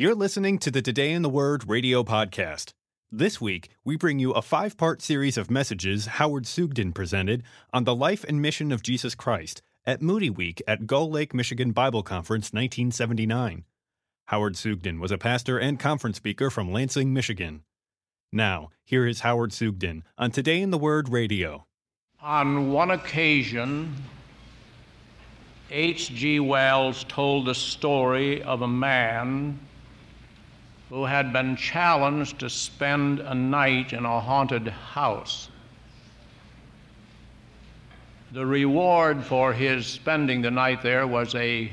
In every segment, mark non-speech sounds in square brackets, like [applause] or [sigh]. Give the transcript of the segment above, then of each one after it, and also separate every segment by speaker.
Speaker 1: You're listening to the Today in the Word radio podcast. This week, we bring you a five part series of messages Howard Sugden presented on the life and mission of Jesus Christ at Moody Week at Gull Lake, Michigan Bible Conference 1979. Howard Sugden was a pastor and conference speaker from Lansing, Michigan. Now, here is Howard Sugden on Today in the Word radio.
Speaker 2: On one occasion, H.G. Wells told the story of a man who had been challenged to spend a night in a haunted house. The reward for his spending the night there was a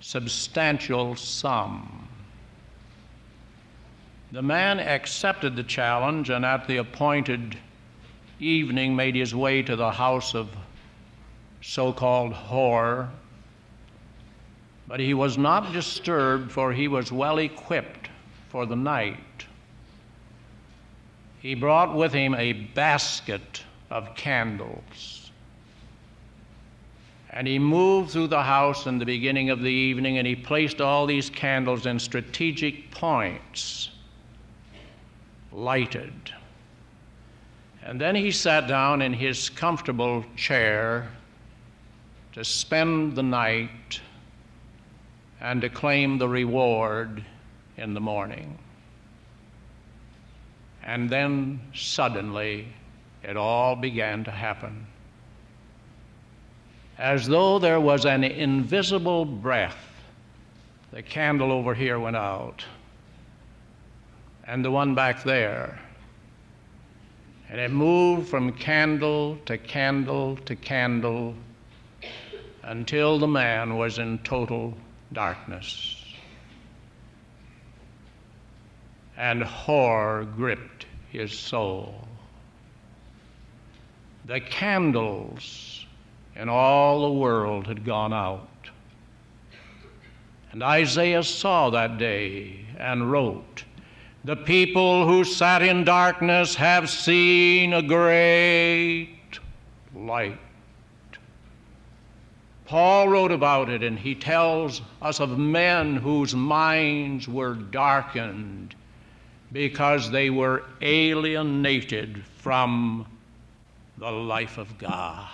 Speaker 2: substantial sum. The man accepted the challenge and at the appointed evening made his way to the house of so called horror but he was not disturbed, for he was well equipped for the night. He brought with him a basket of candles. And he moved through the house in the beginning of the evening and he placed all these candles in strategic points, lighted. And then he sat down in his comfortable chair to spend the night and to claim the reward in the morning. And then suddenly it all began to happen. As though there was an invisible breath, the candle over here went out, and the one back there. And it moved from candle to candle to candle until the man was in total darkness. And horror gripped his soul. The candles in all the world had gone out. And Isaiah saw that day and wrote, The people who sat in darkness have seen a great light. Paul wrote about it, and he tells us of men whose minds were darkened because they were alienated from the life of God.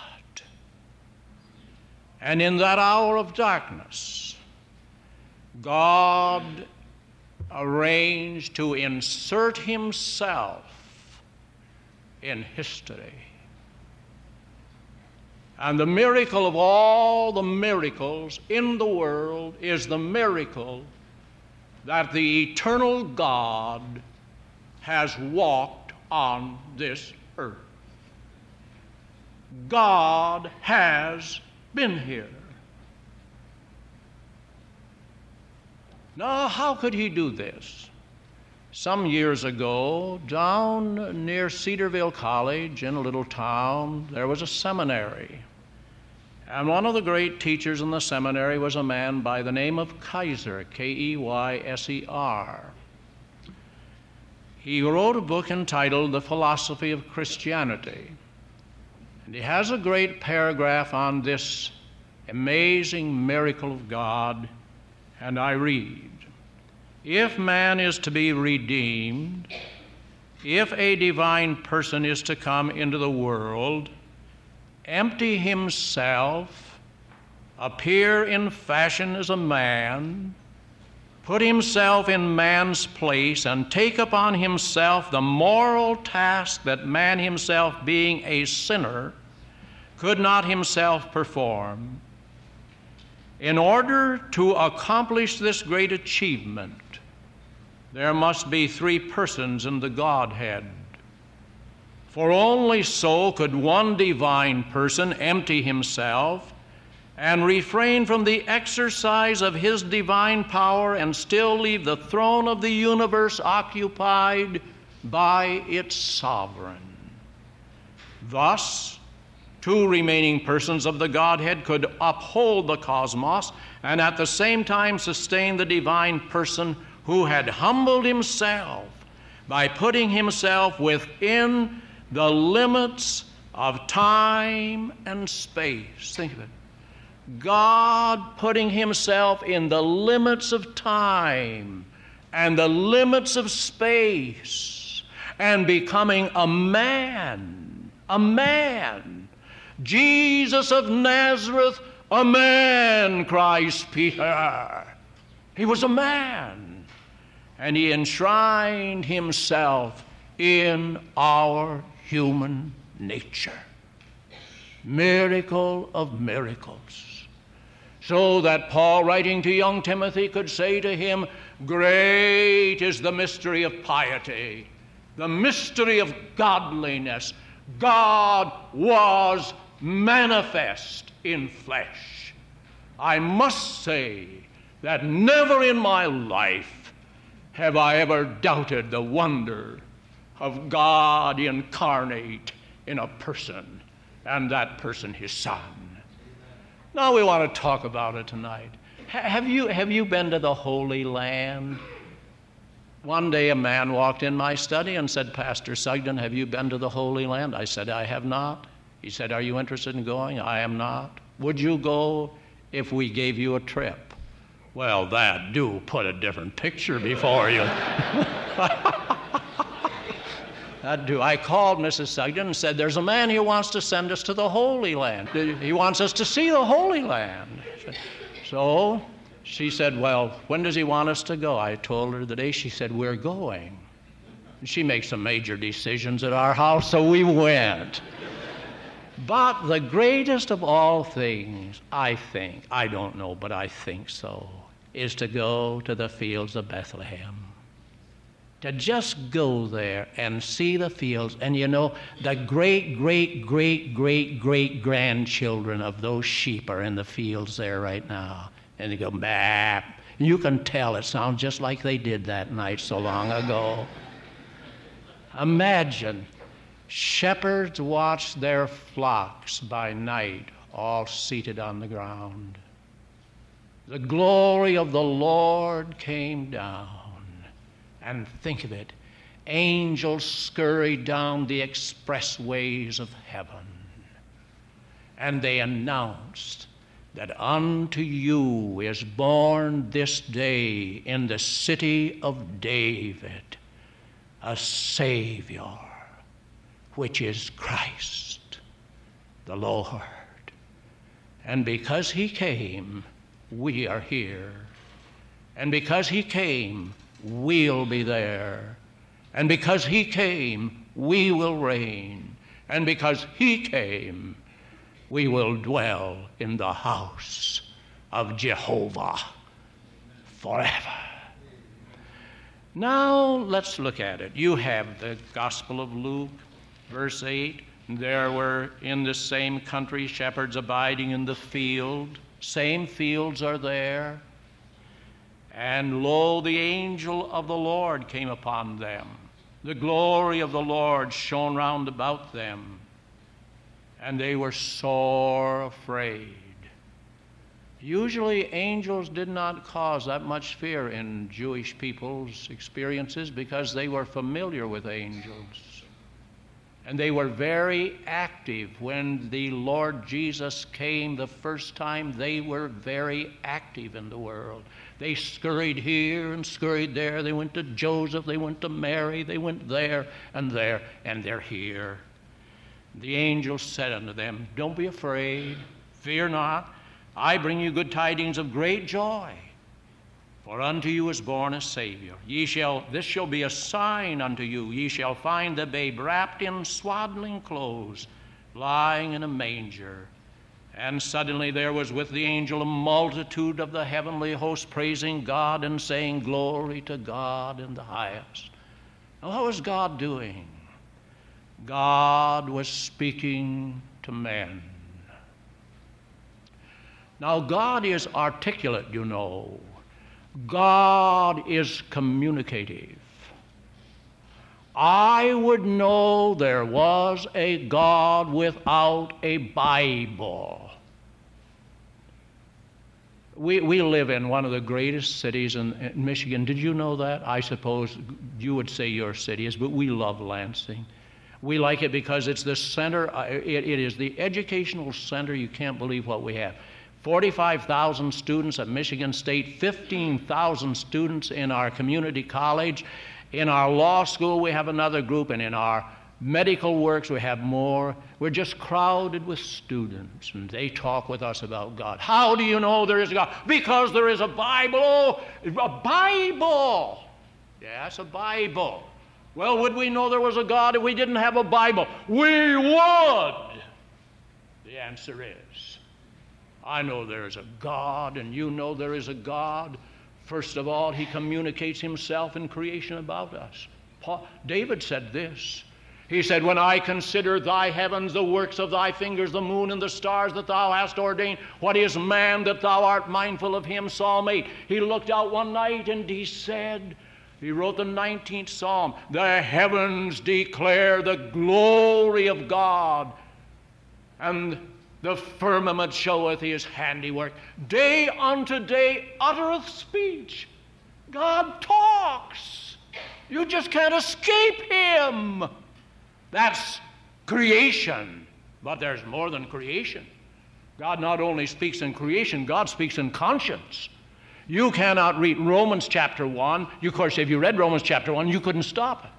Speaker 2: And in that hour of darkness, God arranged to insert Himself in history. And the miracle of all the miracles in the world is the miracle that the eternal God has walked on this earth. God has been here. Now, how could he do this? Some years ago, down near Cedarville College in a little town, there was a seminary. And one of the great teachers in the seminary was a man by the name of Keyser, K E Y S E R. He wrote a book entitled The Philosophy of Christianity. And he has a great paragraph on this amazing miracle of God, and I read If man is to be redeemed, if a divine person is to come into the world, empty himself, appear in fashion as a man, put himself in man's place, and take upon himself the moral task that man himself, being a sinner, could not himself perform. In order to accomplish this great achievement, there must be three persons in the Godhead for only so could one divine person empty himself and refrain from the exercise of his divine power and still leave the throne of the universe occupied by its sovereign. Thus, two remaining persons of the Godhead could uphold the cosmos and at the same time sustain the divine person who had humbled himself by putting himself within the limits of time and space. Think of it. God putting Himself in the limits of time and the limits of space and becoming a man, a man. Jesus of Nazareth, a man, cries Peter. He was a man, and he enshrined himself in our human nature. Miracle of miracles. So that Paul, writing to young Timothy, could say to him, Great is the mystery of piety, the mystery of godliness. God was manifest in flesh. I must say that never in my life have I ever doubted the wonder of God incarnate in a person, and that person his son. Now we want to talk about it tonight. Have you, have you been to the Holy Land? One day a man walked in my study and said, Pastor Sugden, have you been to the Holy Land? I said, I have not. He said, Are you interested in going? I am not. Would you go if we gave you a trip? Well, that do put a different picture before you. [laughs] that do. I called Mrs. Sugden and said, There's a man here wants to send us to the Holy Land. He wants us to see the Holy Land. So she said, Well, when does he want us to go? I told her the day she said, We're going. She makes some major decisions at our house, so we went. But the greatest of all things, I think, I don't know, but I think so, is to go to the fields of Bethlehem. To just go there and see the fields, and you know, the great, great, great, great, great grandchildren of those sheep are in the fields there right now. And they go, bah. You can tell it sounds just like they did that night so long ago. Imagine Shepherds watch their flocks by night, all seated on the ground. The glory of the Lord came down. And think of it angels scurried down the expressways of heaven. And they announced that unto you is born this day in the city of David a Savior which is Christ the Lord. And because he came, we are here. And because he came, we'll be there. And because he came, we will reign. And because he came, we will dwell in the house of Jehovah forever. Now let's look at it. You have the Gospel of Luke, Verse 8 There were in the same country shepherds abiding in the field. Same fields are there. And lo, the angel of the Lord came upon them. The glory of the Lord shone round about them. And they were sore afraid. Usually, angels did not cause that much fear in Jewish people's experiences because they were familiar with angels. And they were very active when the Lord Jesus came the first time. They were very active in the world. They scurried here and scurried there. They went to Joseph, they went to Mary, they went there and there, and they're here. The angel said unto them, Don't be afraid, fear not. I bring you good tidings of great joy for unto you is born a Savior. Ye shall, this shall be a sign unto you. Ye shall find the babe wrapped in swaddling clothes, lying in a manger. And suddenly there was with the angel a multitude of the heavenly host praising God and saying, Glory to God in the highest. Now, what was God doing? God was speaking to men. Now, God is articulate, you know. God is communicative. I would know there was a God without a Bible. We, we live in one of the greatest cities in, in, Michigan. Did you know that? I suppose you would say your city is, but we love Lansing. We like it because it's the center, uh, it, it is the educational center. You can't believe what we have 45,000 students at Michigan State, 15,000 students in our community college. In our law school, we have another group, and in our medical works, we have more. We're just crowded with students, and they talk with us about God. How do you know there is a God? Because there is a Bible. A Bible. Yes, a Bible. Well, would we know there was a God if we didn't have a Bible? We would. The answer is I know there is a God, and you know there is a God. First of all, He communicates Himself in creation about us. Paul, David said this. He said, When I consider thy heavens, the works of thy fingers, the moon and the stars that thou hast ordained, what is man that thou art mindful of him? Psalm 8. He looked out one night and he said, he wrote the 19th Psalm, The heavens declare the glory of God, and the firmament showeth his handiwork. Day unto day uttereth speech. God talks. You just can't escape him. That's creation. But there's more than creation. God not only speaks in creation, God speaks in conscience. You cannot read Romans chapter 1. You, of course, if you read Romans chapter 1, you couldn't stop it.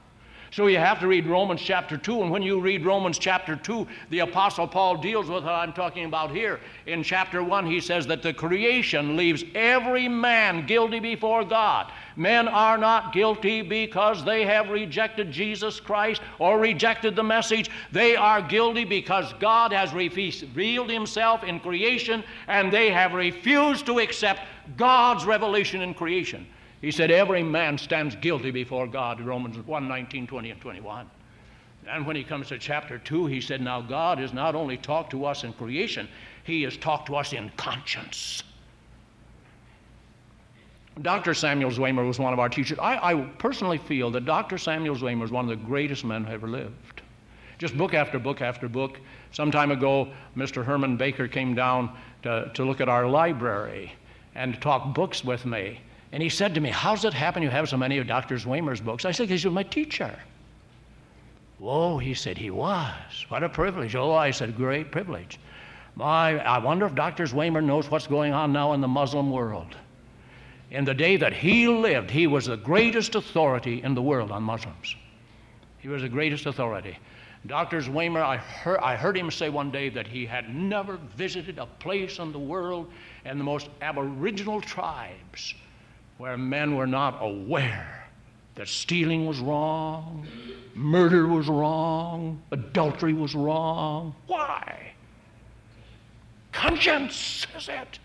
Speaker 2: So you have to read Romans chapter 2. And when you read Romans chapter 2, the Apostle Paul deals with what I'm talking about here. In chapter 1, he says that the creation leaves every man guilty before God. Men are not guilty because they have rejected Jesus Christ or rejected the message. They are guilty because God has revealed himself in creation and they have refused to accept God's revelation in creation. He said, Every man stands guilty before God, Romans 1 19, 20, and 21. And when he comes to chapter 2, he said, Now God has not only talked to us in creation, he has talked to us in conscience. Dr. Samuel Zwemer was one of our teachers. I, I, personally feel that Dr. Samuel Zwemer is one of the greatest men who ever lived. Just book after book after book. Some time ago, Mr. Herman Baker came down to, to look at our library and talk books with me. And he said to me, How's it happen you have so many of Dr. Zwemer's books? I said, Because he was my teacher. Whoa, he said, He was. What a privilege. Oh, I said, Great privilege. My, I wonder if Dr. Zwemer knows what's going on now in the Muslim world. In the day that he lived, he was the greatest authority in the world on Muslims. He was the greatest authority. Dr. Zwemer, I heard, I heard him say one day that he had never visited a place in the world and the most aboriginal tribes where men were not aware that stealing was wrong, murder was wrong, adultery was wrong. Why? Conscience is it.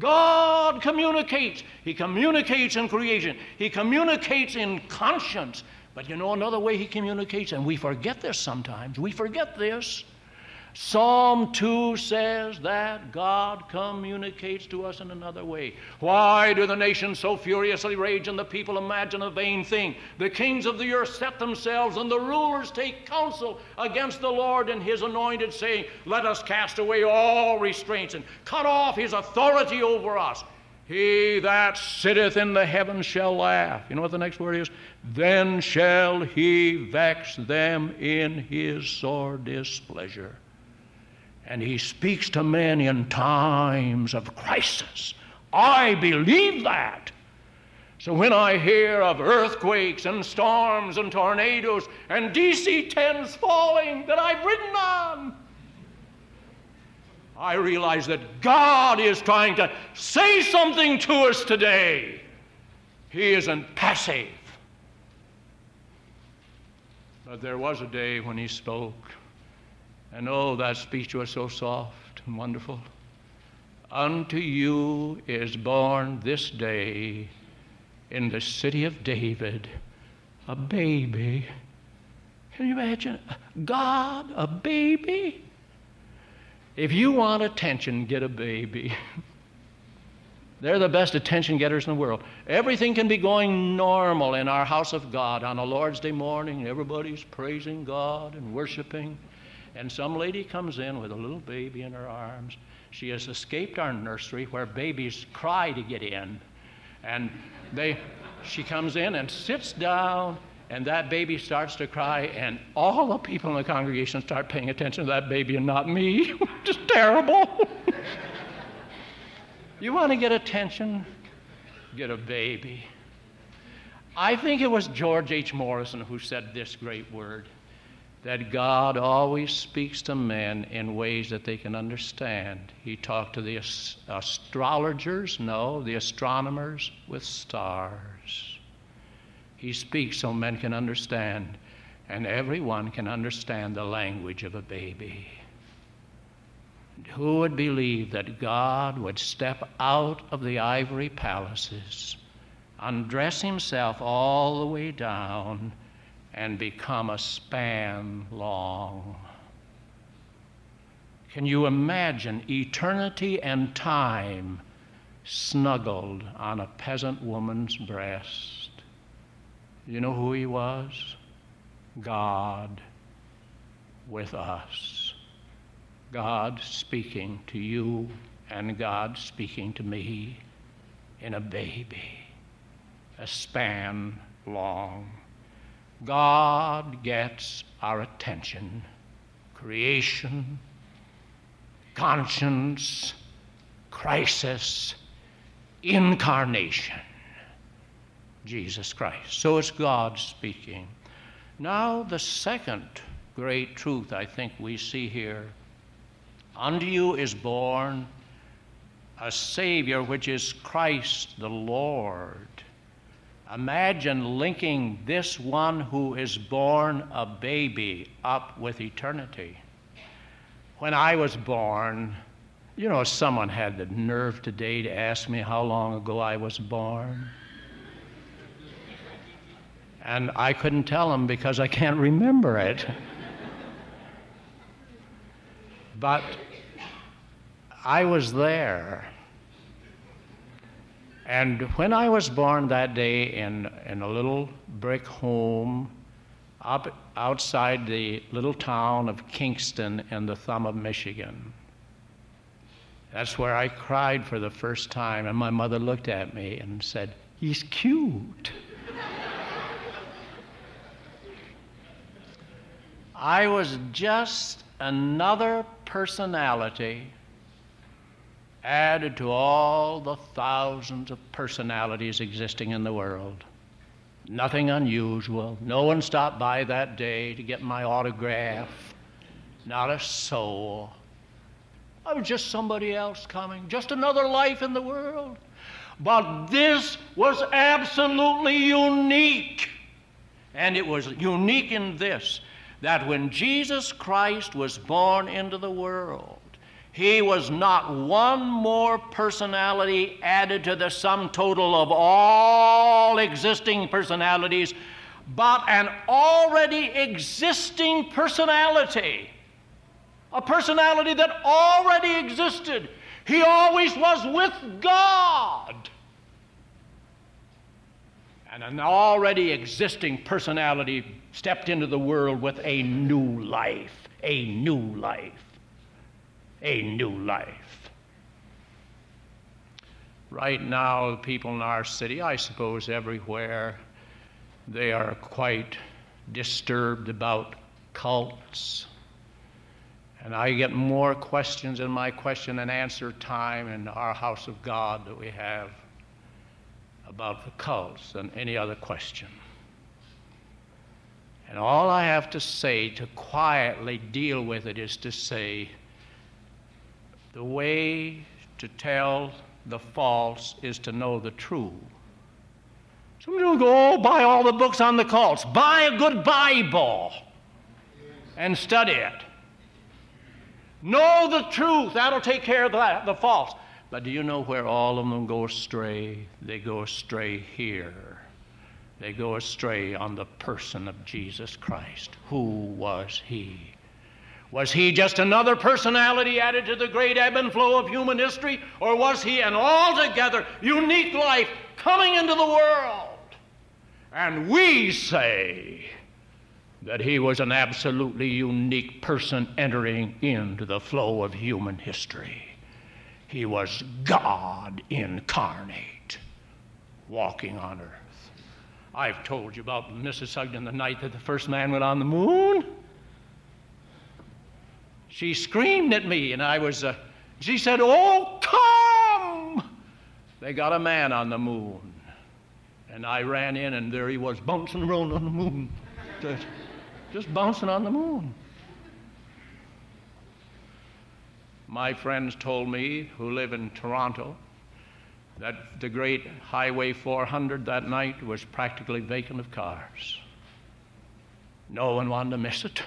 Speaker 2: God communicates. He communicates in creation, He communicates in conscience. But you know another way He communicates, and we forget this sometimes. We forget this. Psalm 2 says that God communicates to us in another way. Why do the nations so furiously rage and the people imagine a vain thing? The kings of the earth set themselves and the rulers take counsel against the Lord and his anointed, saying, Let us cast away all restraints and cut off his authority over us. He that sitteth in the heavens shall laugh. You know what the next word is? Then shall he vex them in his sore displeasure and he speaks to men in times of crisis. I believe that. So when I hear of earthquakes and storms and tornadoes and DC 10s falling that I've ridden on, I realize that God is trying to say something to us today. He isn't passive. But there was a day when He spoke. And oh, that speech was so soft and wonderful. Unto you is born this day in the city of David a baby. Can you imagine? God, a baby? If you want attention, get a baby. They're the best attention getters in the world. Everything can be going normal in our house of God on a Lord's Day morning. Everybody's praising God and worshiping and some lady comes in with a little baby in her arms. She has escaped our nursery where babies cry to get in. And they, she comes in and sits down, and that baby starts to cry, and all the people in the congregation start paying attention to that baby and not me. [laughs] Just terrible. [laughs] You want to get attention? Get a baby. I think it was George H. Morrison who said this great word that God always speaks to men in ways that they can understand. He talked to the astrologers, no, the astronomers with stars. He speaks so men can understand, and everyone can understand the language of a baby. Who would believe that God would step out of the ivory palaces, undress himself all the way down, and become a span long. Can you imagine eternity and time snuggled on a peasant woman's breast? You know who he was? God with us. God speaking to you and God speaking to me in a baby, a span long. God gets our attention. Creation, conscience, crisis, incarnation. Jesus Christ. So it's God speaking. Now, the second great truth I think we see here unto you is born a Savior, which is Christ the Lord. Imagine linking this one who is born a baby up with eternity. When I was born, you know, someone had the nerve today to ask me how long ago I was born. And I couldn't tell them because I can't remember it. but I was there. And when I was born that day in, in a little brick home up outside the little town of Kingston in the thumb of Michigan, that's where I cried for the first time. And my mother looked at me and said, He's cute. [laughs] I was just another personality added to all the thousands of personalities existing in the world. Nothing unusual. No one stopped by that day to get my autograph. Not a soul. I was just somebody else coming, just another life in the world. But this was absolutely unique. And it was unique in this that when Jesus Christ was born into the world, he was not one more personality added to the sum total of all existing personalities, but an already existing personality. A personality that already existed. He always was with God. And an already existing personality stepped into the world with a new life. A new life a new life. Right now, the people in our city, I suppose everywhere, they are quite disturbed about cults. And I get more questions in my question and answer time in our house of God that we have about the cults than any other question. And all I have to say to quietly deal with it is to say, the way to tell the false is to know the true. Some people go, oh, buy all the books on the cults. Buy a good Bible and study it. Know the truth. That'll take care of the, the false. But do you know where all of them go astray? They go astray here. They go astray on the person of Jesus Christ. Who was he? Was he just another personality added to the great ebb and flow of human history? Or was he an altogether unique life coming into the world? And we say that he was an absolutely unique person entering into the flow of human history. He was God incarnate, walking on earth. I've told you about Mrs. Sugden the night that the first man went on the moon she screamed at me, and I was, uh, she said, Oh, come! they got a man on the moon. And I ran in, and there he was, bouncing around on the moon. Just, just bouncing on the moon. My friends told me, who live in Toronto, that the great Highway 400 that night was practically vacant of cars. No one wanted to miss it.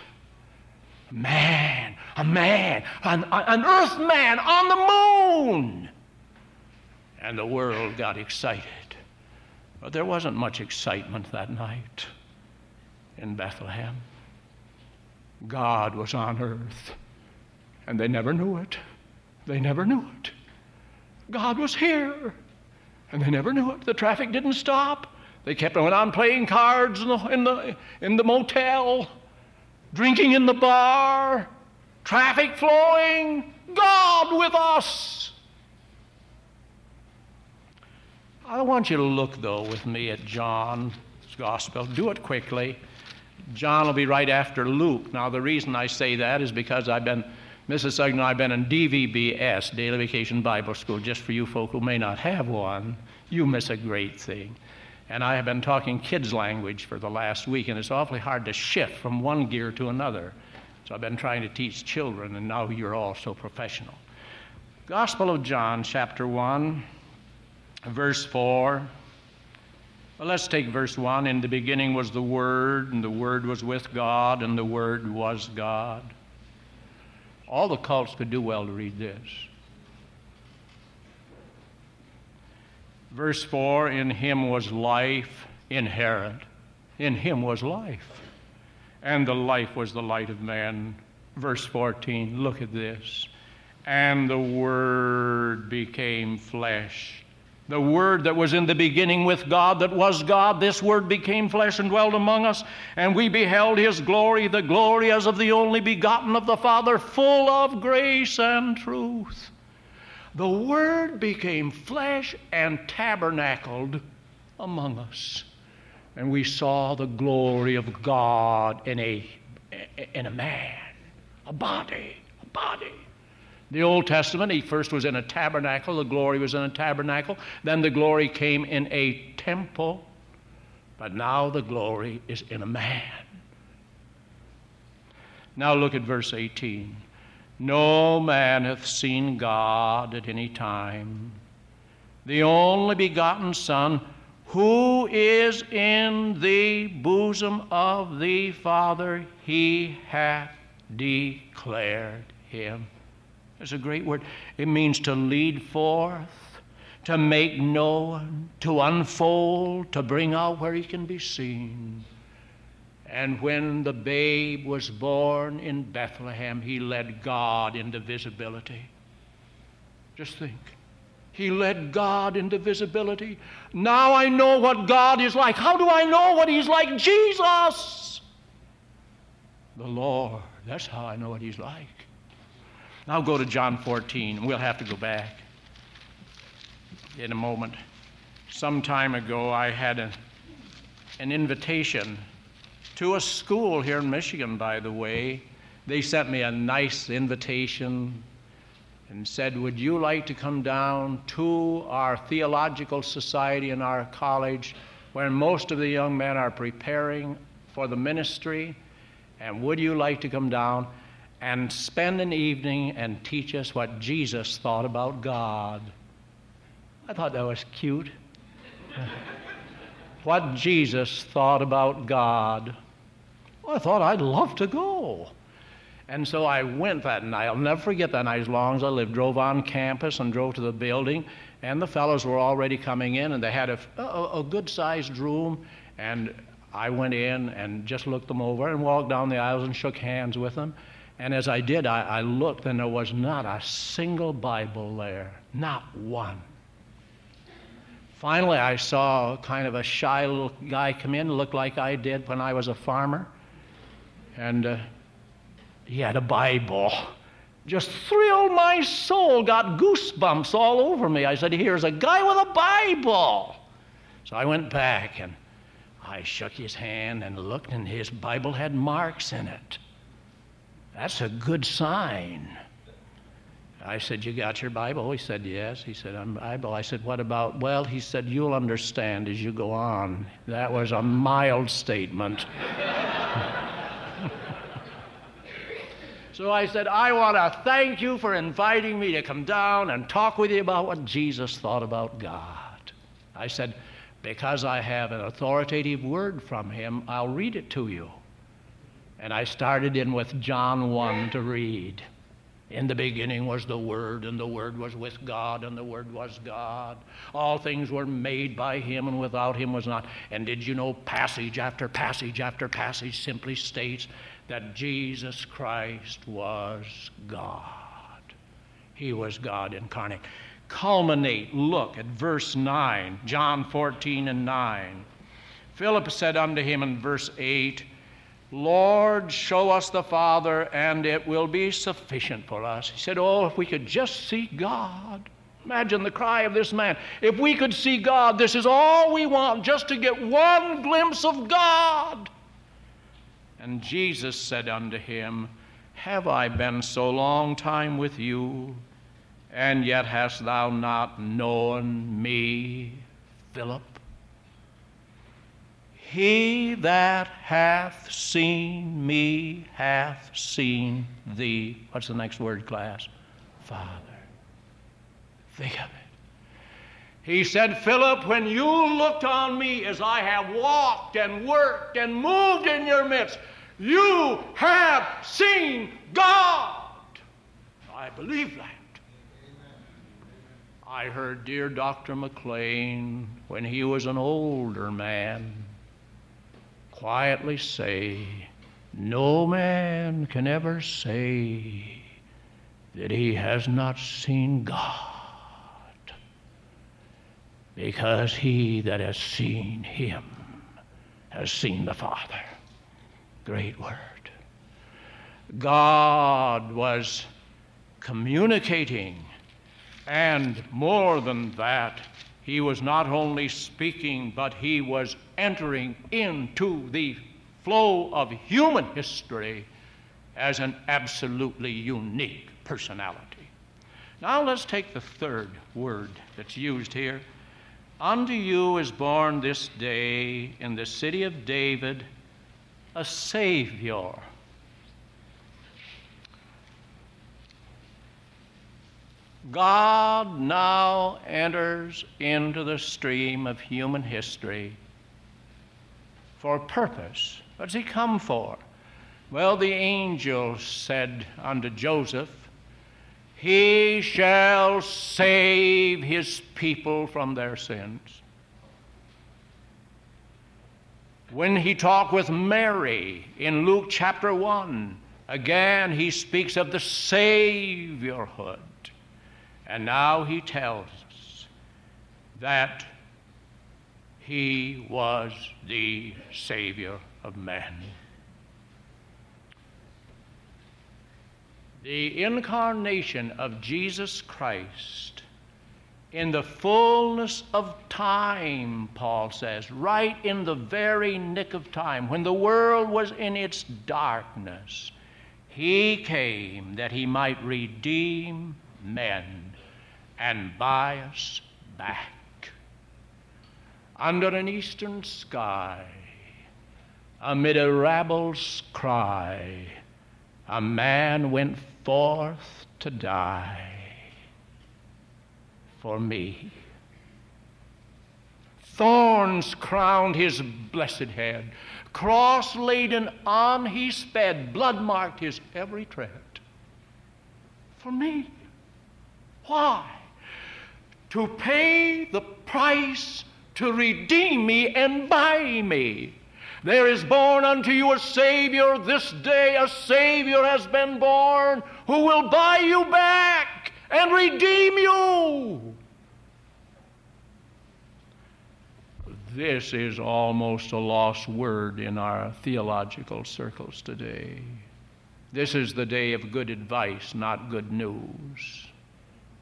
Speaker 2: Man, a man, an, an earth man on the moon. And the world got excited. But there wasn't much excitement that night in Bethlehem. God was on earth, and they never knew it. They never knew it. God was here, and they never knew it. The traffic didn't stop. They kept on playing cards in the, in the, in the motel, drinking in the bar, traffic flowing, God with us. I want you to look, though, with me at John's Gospel. Do it quickly. John will be right after Luke. Now, the reason I say that is because I've been, Mrs. Sugden and I have been in DVBS, Daily Vacation Bible School, just for you folk who may not have one. You miss a great thing. And I have been talking kids' language for the last week, and it's awfully hard to shift from one gear to another. So I've been trying to teach children, and now you're all so professional. Gospel of John, chapter 1, verse 4. Well, let's take verse 1. In the beginning was the Word, and the Word was with God, and the Word was God. All the cults could do well to read this. Verse 4 In him was life inherent. In him was life. And the life was the light of man. Verse 14, look at this. And the Word became flesh the Word that was in the beginning with God, that was God, this Word became flesh and dwelt among us, and we beheld His glory, the glory as of the only begotten of the Father, full of grace and truth. The Word became flesh and tabernacled among us, and we saw the glory of God in a, in a man, a body, a body. The Old Testament, he first was in a tabernacle, the glory was in a tabernacle, then the glory came in a temple, but now the glory is in a man. Now look at verse 18. No man hath seen God at any time. The only begotten Son, who is in the bosom of the Father, he hath declared him. It's a great word. It means to lead forth, to make known, to unfold, to bring out where he can be seen. And when the babe was born in Bethlehem, he led God into visibility. Just think. He led God into visibility. Now I know what God is like. How do I know what He's like? Jesus, the Lord. That's how I know what He's like. Now go to John 14. We'll have to go back in a moment. Some time ago, I had a, an invitation to a school here in Michigan, by the way. They sent me a nice invitation and said, Would you like to come down to our theological society in our college where most of the young men are preparing for the ministry? And would you like to come down? and spend an evening and teach us what Jesus thought about God. I thought that was cute. [laughs] what Jesus thought about God. Well, I thought I'd love to go. And so I went that night. I'll never forget that night as long as I lived. Drove on campus and drove to the building, and the fellows were already coming in, and they had a, a, a good sized room. And I went in and just looked them over and walked down the aisles and shook hands with them. And as I did, I, I looked, and there was not a single Bible there, not one. Finally, I saw kind of a shy little guy come in, looked like I did when I was a farmer. And uh, he had a Bible. Just thrilled my soul, got goosebumps all over me. I said, Here's a guy with a Bible. So I went back and I shook his hand and looked, and his Bible had marks in it. That's a good sign. I said, You got your Bible? He said, Yes. He said, I'm Bible. I said, What about? Well, he said, You'll understand as you go on. That was a mild statement. So I said, I want to thank you for inviting me to come down and talk with you about what Jesus thought about God. I said, Because I have an authoritative word from him, I'll read it to you. And I started in with John 1 to read. In the beginning was the Word, and the Word was with God, and the Word was God. All things were made by Him, and without Him was not. And did you know passage after passage after passage simply states that Jesus Christ was God? He was God incarnate. Culminate, look at verse 9, John 14 and 9. Philip said unto him in verse 8, Lord, show us the Father, and it will be sufficient for us. He said, Oh, if we could just see God. Imagine the cry of this man. If we could see God, this is all we want, just to get one glimpse of God. And Jesus said unto him, Have I been so long time with you, and yet hast thou not known me, Philip? He that hath seen me hath seen thee. What's the next word, class? Father. Think of it. He said, Philip, when you looked on me as I have walked and worked and moved in your midst, you have seen God. I believe that. I heard dear Dr. McLean, when he was an older man, quietly say, No man can ever say that he has not seen God, because he that has seen him has seen the Father. Great word. God was communicating, and more than that, he was not only speaking, but he was entering into the flow of human history as an absolutely unique personality. Now let's take the third word that's used here. Unto you is born this day in the city of David a Savior God now enters into the stream of human history for a purpose. What's he come for? Well, the angel said unto Joseph, He shall save his people from their sins. When he talked with Mary in Luke chapter 1, again he speaks of the Saviorhood. And now he tells us that he was the Savior of men. The incarnation of Jesus Christ in the fullness of time, Paul says, right in the very nick of time, when the world was in its darkness, he came that he might redeem men and buy us back. Under an eastern sky, amid a rabble's cry, a man went forth to die for me. Thorns crowned his blessed head. Cross laden on he sped, blood marked his every tread. For me. Why? To pay the price to redeem me and buy me. There is born unto you a Savior this day. A Savior has been born who will buy you back and redeem you. This is almost a lost word in our theological circles today. This is the day of good advice, not good news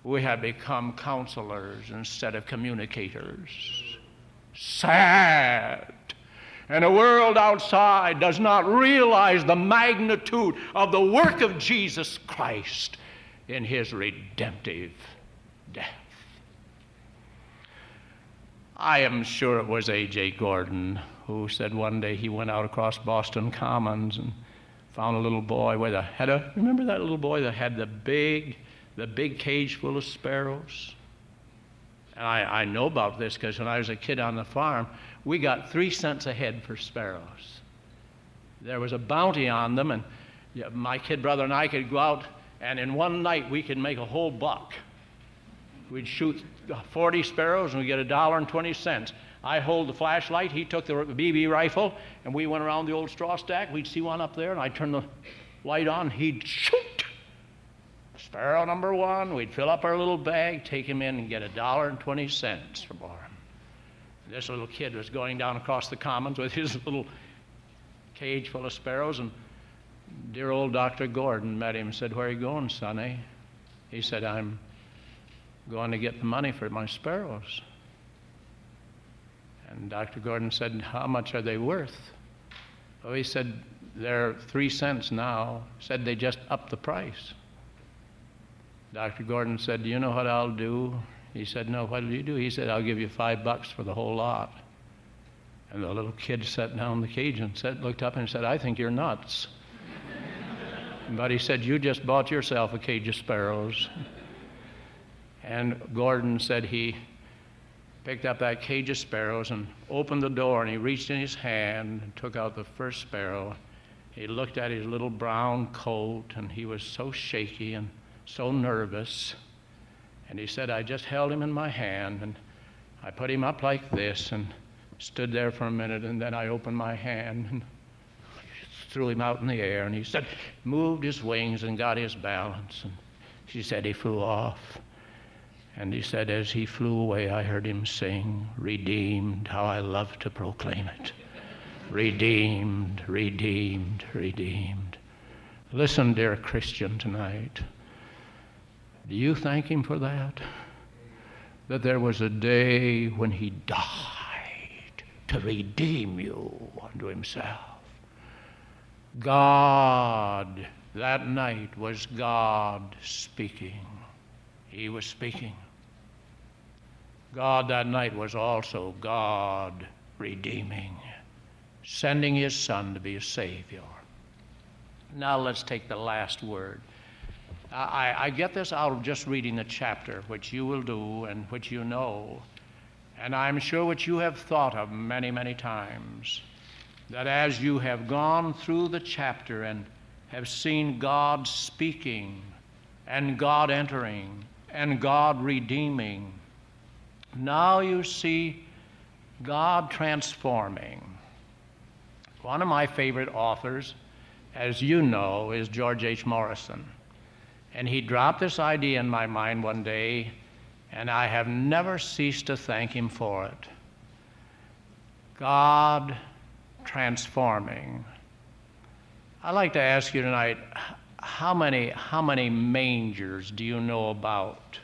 Speaker 2: we have become counselors instead of communicators. Sad. And the world outside does not realize the magnitude of the work of Jesus Christ in his redemptive death. I am sure it was A.J. Gordon who said one day he went out across Boston Commons and found a little boy with a had a remember that little boy that had the big the big cage full of sparrows. And I, I know about this because when I was a kid on the farm, we got three cents a head for sparrows. There was a bounty on them, and my kid brother and I could go out, and in one night we could make a whole buck. We'd shoot 40 sparrows and we'd get a dollar and 20 cents. I hold the flashlight, he took the BB rifle, and we went around the old straw stack. We'd see one up there, and I'd turn the light on, he'd shoot. Sparrow number one, we'd fill up our little bag, take him in, and get a dollar and 20 cents for him. This little kid was going down across the commons with his [laughs] little cage full of sparrows, and dear old Dr. Gordon met him and said, Where are you going, sonny? He said, I'm going to get the money for my sparrows. And Dr. Gordon said, How much are they worth? Oh, he said, They're three cents now. Said they just upped the price. Dr. Gordon said, Do you know what I'll do? He said, No, what'll you do? He said, I'll give you five bucks for the whole lot. And the little kid sat down in the cage and said, looked up and said, I think you're nuts. [laughs] but he said, You just bought yourself a cage of sparrows. And Gordon said he picked up that cage of sparrows and opened the door and he reached in his hand and took out the first sparrow. He looked at his little brown coat and he was so shaky and so nervous. And he said, I just held him in my hand and I put him up like this and stood there for a minute and then I opened my hand and threw him out in the air and he said, moved his wings and got his balance. And she said he flew off. And he said, as he flew away, I heard him sing, Redeemed, how I love to proclaim it. Redeemed, redeemed, redeemed. Listen, dear Christian, tonight. Do you thank him for that? That there was a day when he died to redeem you unto himself. God, that night was God speaking. He was speaking. God that night was also God redeeming, sending his Son to be a Savior. Now let's take the last word. I, I, get this out of just reading the chapter, which you will do and which you know, and I'm sure which you have thought of many, many times. That as you have gone through the chapter and have seen God speaking and God entering and God redeeming, now you see God transforming. One of my favorite authors, as you know, is George H. Morrison. And he dropped this idea in my mind one day, and I have never ceased to thank him for it. God transforming. I'd like to ask you tonight how many, how many mangers do you know about?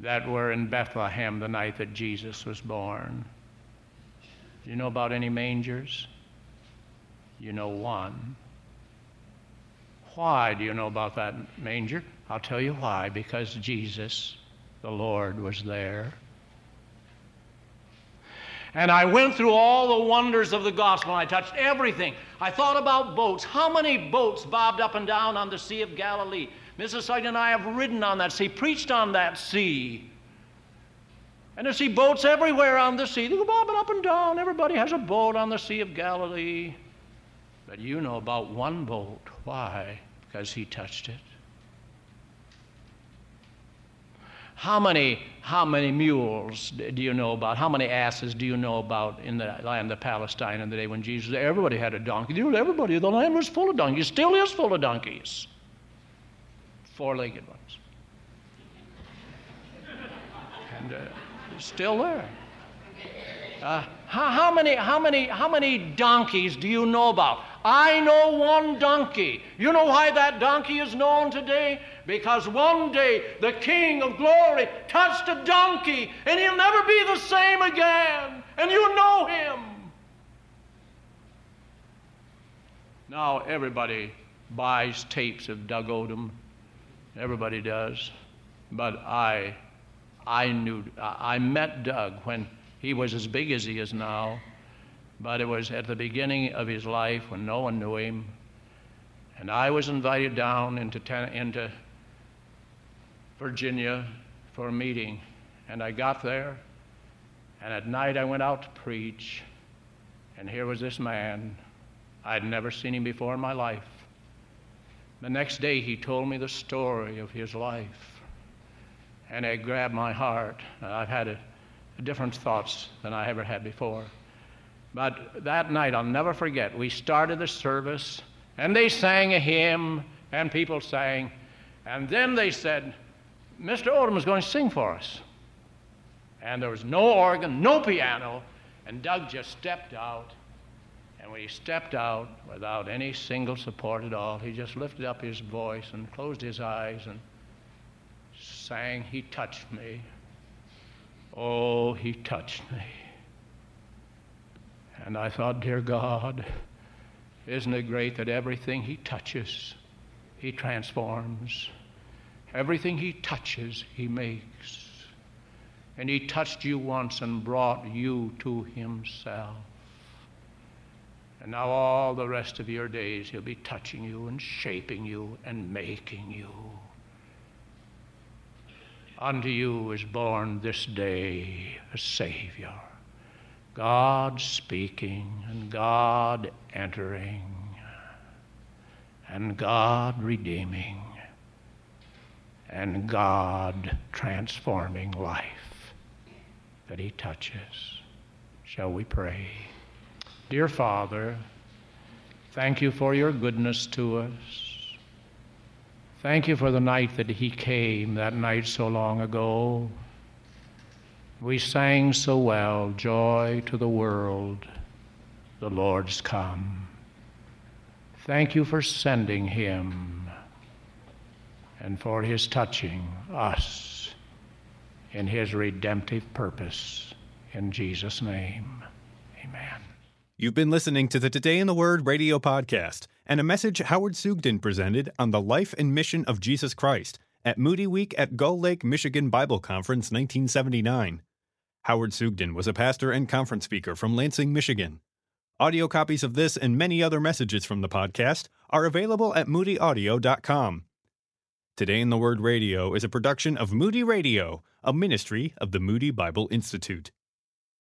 Speaker 2: that were in Bethlehem the night that Jesus was born. Do you know about any mangers? You know one. Why do you know about that manger? I'll tell you why. Because Jesus, the Lord, was there. And I went through all the wonders of the gospel. I touched everything. I thought about boats. How many boats bobbed up and down on the Sea of Galilee? Mrs. Sugden and I have ridden on that sea, preached on that sea. And you see boats everywhere on the sea. They go bobbing up and down. Everybody has a boat on the Sea of Galilee. But you know about one boat. Why? Because he touched it. How many, how many mules do you know about? How many asses do you know about in the land of Palestine in the day when Jesus? Everybody had a donkey. Everybody, the land was full of donkeys. Still is full of donkeys four legged ones. [laughs] and uh, still there. Uh, how, how, many, how, many, how many donkeys do you know about? I know one donkey. You know why that donkey is known today? Because one day the King of glory touched a donkey and he'll never be the same again. And you know him. Now, everybody buys tapes of Doug Oldham. Everybody does. But I, I knew, I met Doug when he was as big as he is now. But it was at the beginning of his life when no one knew him. And I was invited down into, ten, into Virginia for a meeting. And I got there, and at night I went out to preach. And here was this man. I'd never seen him before in my life. The next day, he told me the story of his life. And it grabbed my heart. I've had a, different thoughts than I ever had before. But that night, I'll never forget, we started the service, and they sang a hymn, and people sang. And then they said, Mr. Oldham is going to sing for us. And there was no organ, no piano, and Doug just stepped out. And when he stepped out without any single support at all, he just lifted up his voice and closed his eyes and sang, He touched me. Oh, he touched me. And I thought, dear God, isn't it great that everything he touches, he transforms? Everything he touches, he makes. And he touched you once and brought you to himself. And now, all the rest of your days, he'll be touching you and shaping you and making you. Unto you is born this day a Savior. God speaking and God entering and God redeeming and God transforming life that He touches. Shall we pray? Dear Father, thank you for your goodness to us. Thank you for the night that He came, that night so long ago. We sang so well, Joy to the world, the Lord's come. Thank you for sending Him and for His touching us in His redemptive purpose. In Jesus' name, amen.
Speaker 1: You've been listening to the Today in the Word radio podcast and a message Howard Sugden presented on the life and mission of Jesus Christ at Moody Week at Gull Lake, Michigan Bible Conference 1979. Howard Sugden was a pastor and conference speaker from Lansing, Michigan. Audio copies of this and many other messages from the podcast are available at moodyaudio.com. Today in the Word Radio is a production of Moody Radio, a ministry of the Moody Bible Institute.